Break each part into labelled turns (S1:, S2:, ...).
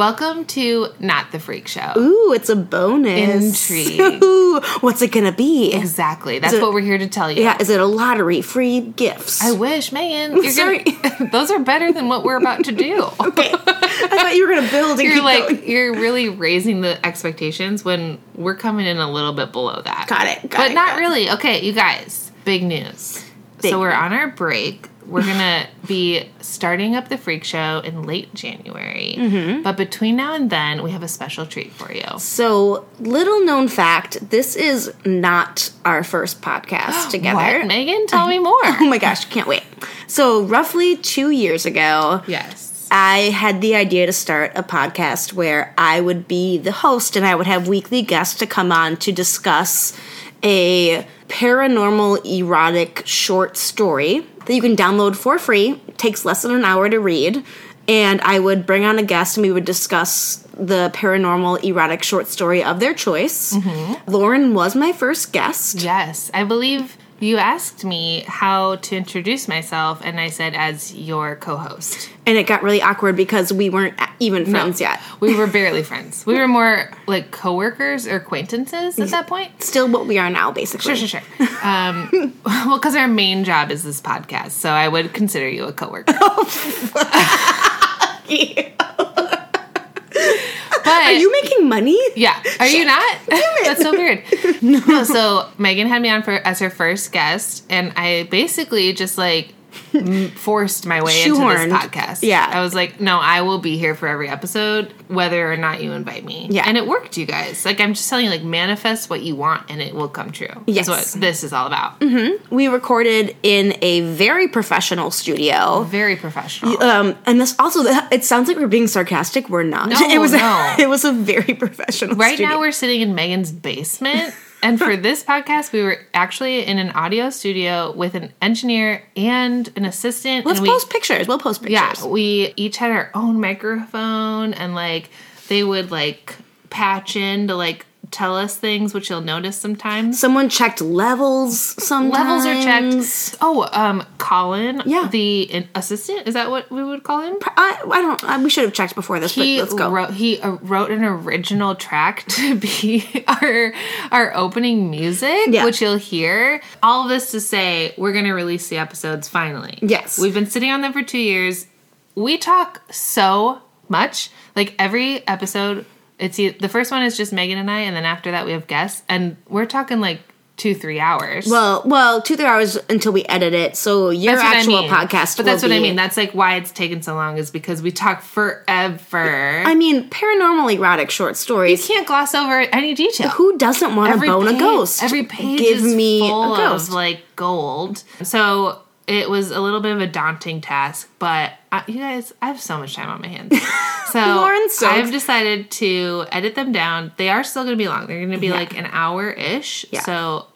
S1: Welcome to Not the Freak Show.
S2: Ooh, it's a bonus.
S1: Intrigue.
S2: Ooh, what's it gonna be?
S1: Exactly. That's
S2: it-
S1: what we're here to tell you.
S2: Yeah, is it a lottery? Free gifts?
S1: I wish, Megan. You're
S2: Sorry.
S1: Gonna, those are better than what we're about to do.
S2: okay. I thought you were gonna build and
S1: You're like
S2: going.
S1: you're really raising the expectations when we're coming in a little bit below that.
S2: Got it, got
S1: but
S2: it,
S1: not
S2: got it.
S1: really. Okay, you guys. Big news.
S2: Big
S1: so we're on our break. We're gonna be starting up the freak show in late January.
S2: Mm-hmm.
S1: But between now and then, we have a special treat for you.
S2: So, little known fact: this is not our first podcast together.
S1: What, Megan? Tell me more.
S2: Oh my gosh, can't wait. So, roughly two years ago,
S1: yes.
S2: I had the idea to start a podcast where I would be the host and I would have weekly guests to come on to discuss a paranormal erotic short story that you can download for free. It takes less than an hour to read. And I would bring on a guest and we would discuss the paranormal erotic short story of their choice. Mm-hmm. Lauren was my first guest.
S1: Yes, I believe you asked me how to introduce myself, and I said as your co-host.
S2: And it got really awkward because we weren't even friends yet.
S1: We were barely friends. We were more like coworkers or acquaintances at that point.
S2: Still what we are now, basically.
S1: Sure, sure, sure. Um, well, because our main job is this podcast, so I would consider you a coworker. But
S2: Are you making money?
S1: Yeah. Are you not? That's so weird. no. So Megan had me on for as her first guest, and I basically just like forced my way into this podcast.
S2: Yeah.
S1: I was like, no, I will be here for every episode, whether or not you invite me.
S2: Yeah.
S1: And it worked, you guys. Like I'm just telling you, like manifest what you want, and it will come true.
S2: Yes.
S1: That's what this is all about.
S2: We recorded in a very professional studio.
S1: Very professional.
S2: Um, and this also, it sounds like we're being sarcastic. We're not.
S1: No,
S2: it was
S1: no.
S2: A, it was a very professional.
S1: Right
S2: studio.
S1: now, we're sitting in Megan's basement. And for this podcast, we were actually in an audio studio with an engineer and an assistant.
S2: Let's
S1: we,
S2: post pictures. We'll post pictures.
S1: Yeah, we each had our own microphone, and like they would like patch in to like tell us things, which you'll notice sometimes.
S2: Someone checked levels. Sometimes
S1: Levels are checked. Oh, um, Colin,
S2: Yeah.
S1: the in- assistant, is that what we would call him?
S2: I, I don't. I, we should have checked before this.
S1: he
S2: but let's go.
S1: wrote he uh, wrote an original track to be our our opening music
S2: Yeah.
S1: which you'll hear all of this to say we're going to release the episodes finally
S2: Yes.
S1: we've been sitting on them for 2 years we talk so much like every episode it's the first one is just Megan and I and then after that we have guests and we're talking like 2 3 hours
S2: well, well, two three hours until we edit it. So your actual
S1: I mean.
S2: podcast.
S1: but that's what I mean that's like why it's taken so long is because we talk forever
S2: I mean, paranormal erotic short stories.
S1: You can't gloss over any detail
S2: Who doesn't want to bone
S1: page,
S2: a ghost?
S1: Every page
S2: Give
S1: is
S2: me
S1: full
S2: a ghost.
S1: of like gold. So it was a little bit of a daunting task, but I, you guys, I have so much time on my hands. So
S2: Lauren's so
S1: I've decided to edit them down. They are still going to be long. They're going to be
S2: Yeah.
S1: like an hour ish.
S2: Yeah.
S1: So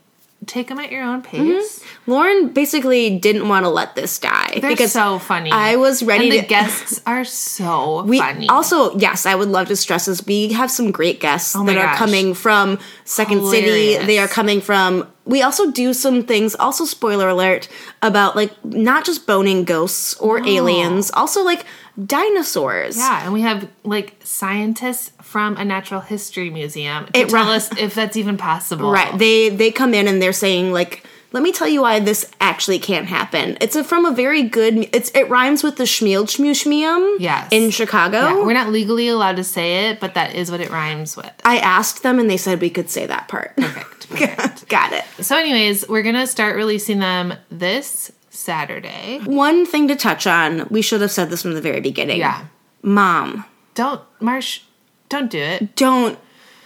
S1: take them at your own mm-hmm. pace.
S2: Lauren basically didn't want to let this die
S1: They're
S2: because
S1: so funny.
S2: I was ready
S1: and the
S2: to-
S1: guests are so
S2: we
S1: funny.
S2: also yes, I would love to stress this. We have some great guests
S1: Oh
S2: that are coming from Second City. They are coming from. We also do some things. Also, spoiler alert about like not just boning ghosts or aliens. Also like dinosaurs.
S1: Yeah, and we have like scientists from a natural history museum to
S2: It
S1: tell us if that's even possible.
S2: Right. They they come in and they're saying like, let me tell you why this actually can't happen. It's a, from a very good. It's it rhymes with the Schmiel Schmushmium.
S1: Yes.
S2: In Chicago.
S1: Yeah, we're not legally allowed to say it, but that is what it rhymes with.
S2: I asked them and they said we could say that part.
S1: Perfect. perfect.
S2: Got it.
S1: so, anyways, we're gonna start releasing them this Saturday.
S2: One thing to touch on. We should have said this from the very beginning.
S1: Yeah.
S2: Mom,
S1: Don't, Marsh, don't do it.
S2: don't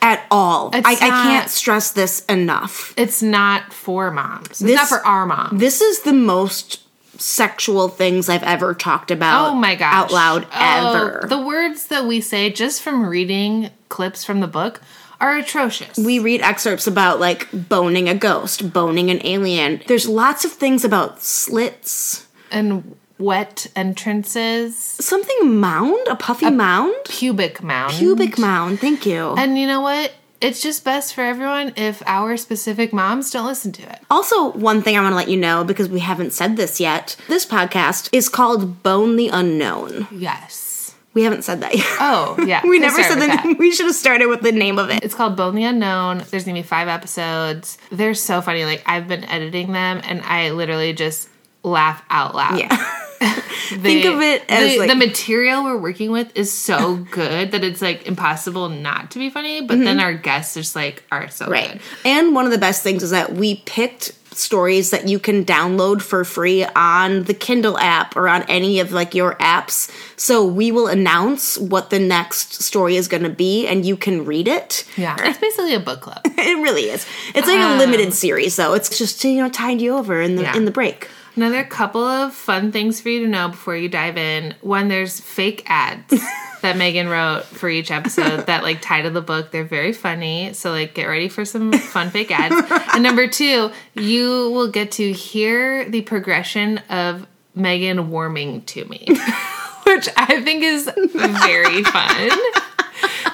S2: at all. I, I can't stress this enough.
S1: It's not for moms. It's
S2: This-
S1: not for our mom.
S2: This is the most sexual things I've ever talked about.
S1: Oh my gosh.
S2: Out loud
S1: Oh,
S2: ever.
S1: The words that we say just from reading clips from the book are atrocious.
S2: we read excerpts about like boning a ghost, boning an alien. There's lots of things about slits.
S1: and wet entrances,
S2: Something mound, a puffy mound,
S1: pubic mound.
S2: pubic mound. Thank you.
S1: And you know what? It's just best for everyone if our specific moms don't listen to it.
S2: Also, one thing I want to let you know because we haven't said this yet. This podcast is called Bone the Unknown.
S1: Yes.
S2: We haven't said that yet.
S1: Oh, yeah.
S2: we never said the
S1: that.
S2: name. We should have started with the name of it.
S1: It's called Bone the Unknown. There's gonna be five episodes. They're so funny. Like I've been editing them, and I literally just laugh out loud.
S2: Yeah.
S1: The-
S2: Think of it as,
S1: the,
S2: like-
S1: the material we're working with is so good that it's like impossible not to be funny. But then our guests just like are so
S2: Mm-hmm. Right.
S1: good.
S2: And one of the best things is that we picked stories that you can download for free on the Kindle app or on any of like your apps. So we will announce what the next story is going to be and you can read it.
S1: Yeah, it's basically a book club.
S2: It really is. It's like a limited series though. It's just to, you know, tide you over in the
S1: Yeah.
S2: in the break.
S1: Another couple of fun things for you to know before you dive in. One, there's fake ads that Megan wrote for each episode that like tie to the book. They're very funny. So like get ready for some fun fake ads. And number two, you will get to hear the progression of Megan warming to me. Which I think is very fun.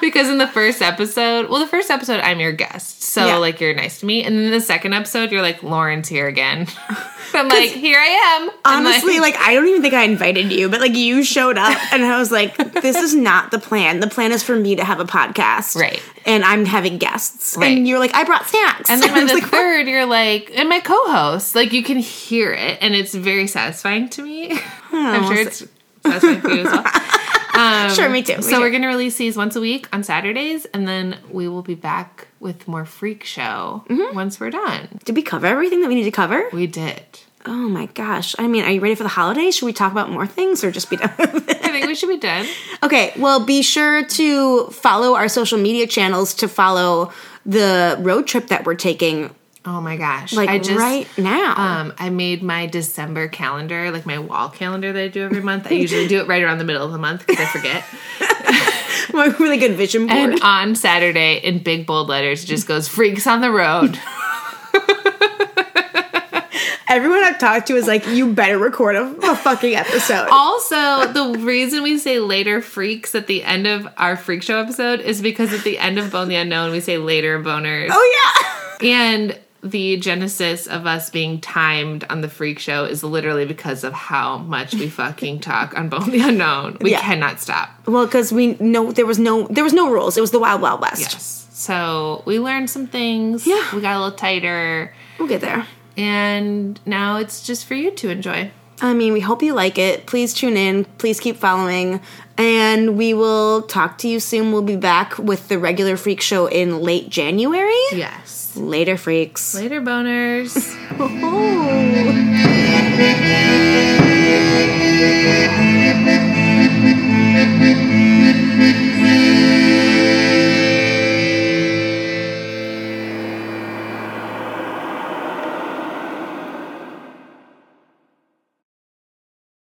S1: Because in the first episode, well, the first episode, I'm your guest. So,
S2: Yeah.
S1: like, you're nice to me. And then the second episode, you're like, Lauren's here again. I'm like, here I am.
S2: Honestly, like, I don't even think I invited you, but like you showed up and I was like, this is not the plan. The plan is for me to have a podcast.
S1: Right.
S2: And I'm having guests.
S1: Right.
S2: And you're like, I brought snacks.
S1: And then by the
S2: like,
S1: third, you're like, and my co-host, like you can hear it, and it's very satisfying to me. I'm sure it's satisfying for you as well.
S2: sure, me too. me
S1: So
S2: too.
S1: we're gonna release these once a week on Saturdays, and then we will be back with more freak show
S2: Mm-hmm.
S1: once we're done.
S2: Did we cover everything that we need to cover?
S1: We did.
S2: Oh my gosh. I mean, are you ready for the holidays? Should we talk about more things or just be done with it?
S1: I think we should be done.
S2: Okay, well, be sure to follow our social media channels to follow the road trip that we're taking,
S1: Oh my gosh!
S2: like
S1: I just
S2: right now.
S1: Um, I made my December calendar, like my wall calendar that I do every month. I usually do it right around the middle of the month because I forget.
S2: My really good vision board.
S1: And on Saturday, in big bold letters, it just goes "Freaks on the Road."
S2: Everyone I've talked to is like, you better record a, a fucking episode.
S1: also, the reason we say later freaks at the end of our freak show episode is because at the end of Bone the Unknown, we say later boners.
S2: oh yeah.
S1: And the genesis of us being timed on the freak show is literally because of how much we fucking talk on Bone the Unknown. We
S2: Yeah.
S1: cannot stop.
S2: Well, because we know there was no there was no rules. It was the wild wild west.
S1: Yes. So we learned some things.
S2: Yeah.
S1: We got a little tighter.
S2: We'll get there.
S1: And now it's just for you to enjoy.
S2: I mean, we hope you like it. Please tune in. Please keep following. And we will talk to you soon. We'll be back with the regular freak show in late January.
S1: Yes.
S2: Later, freaks.
S1: Later, boners.
S2: Oh.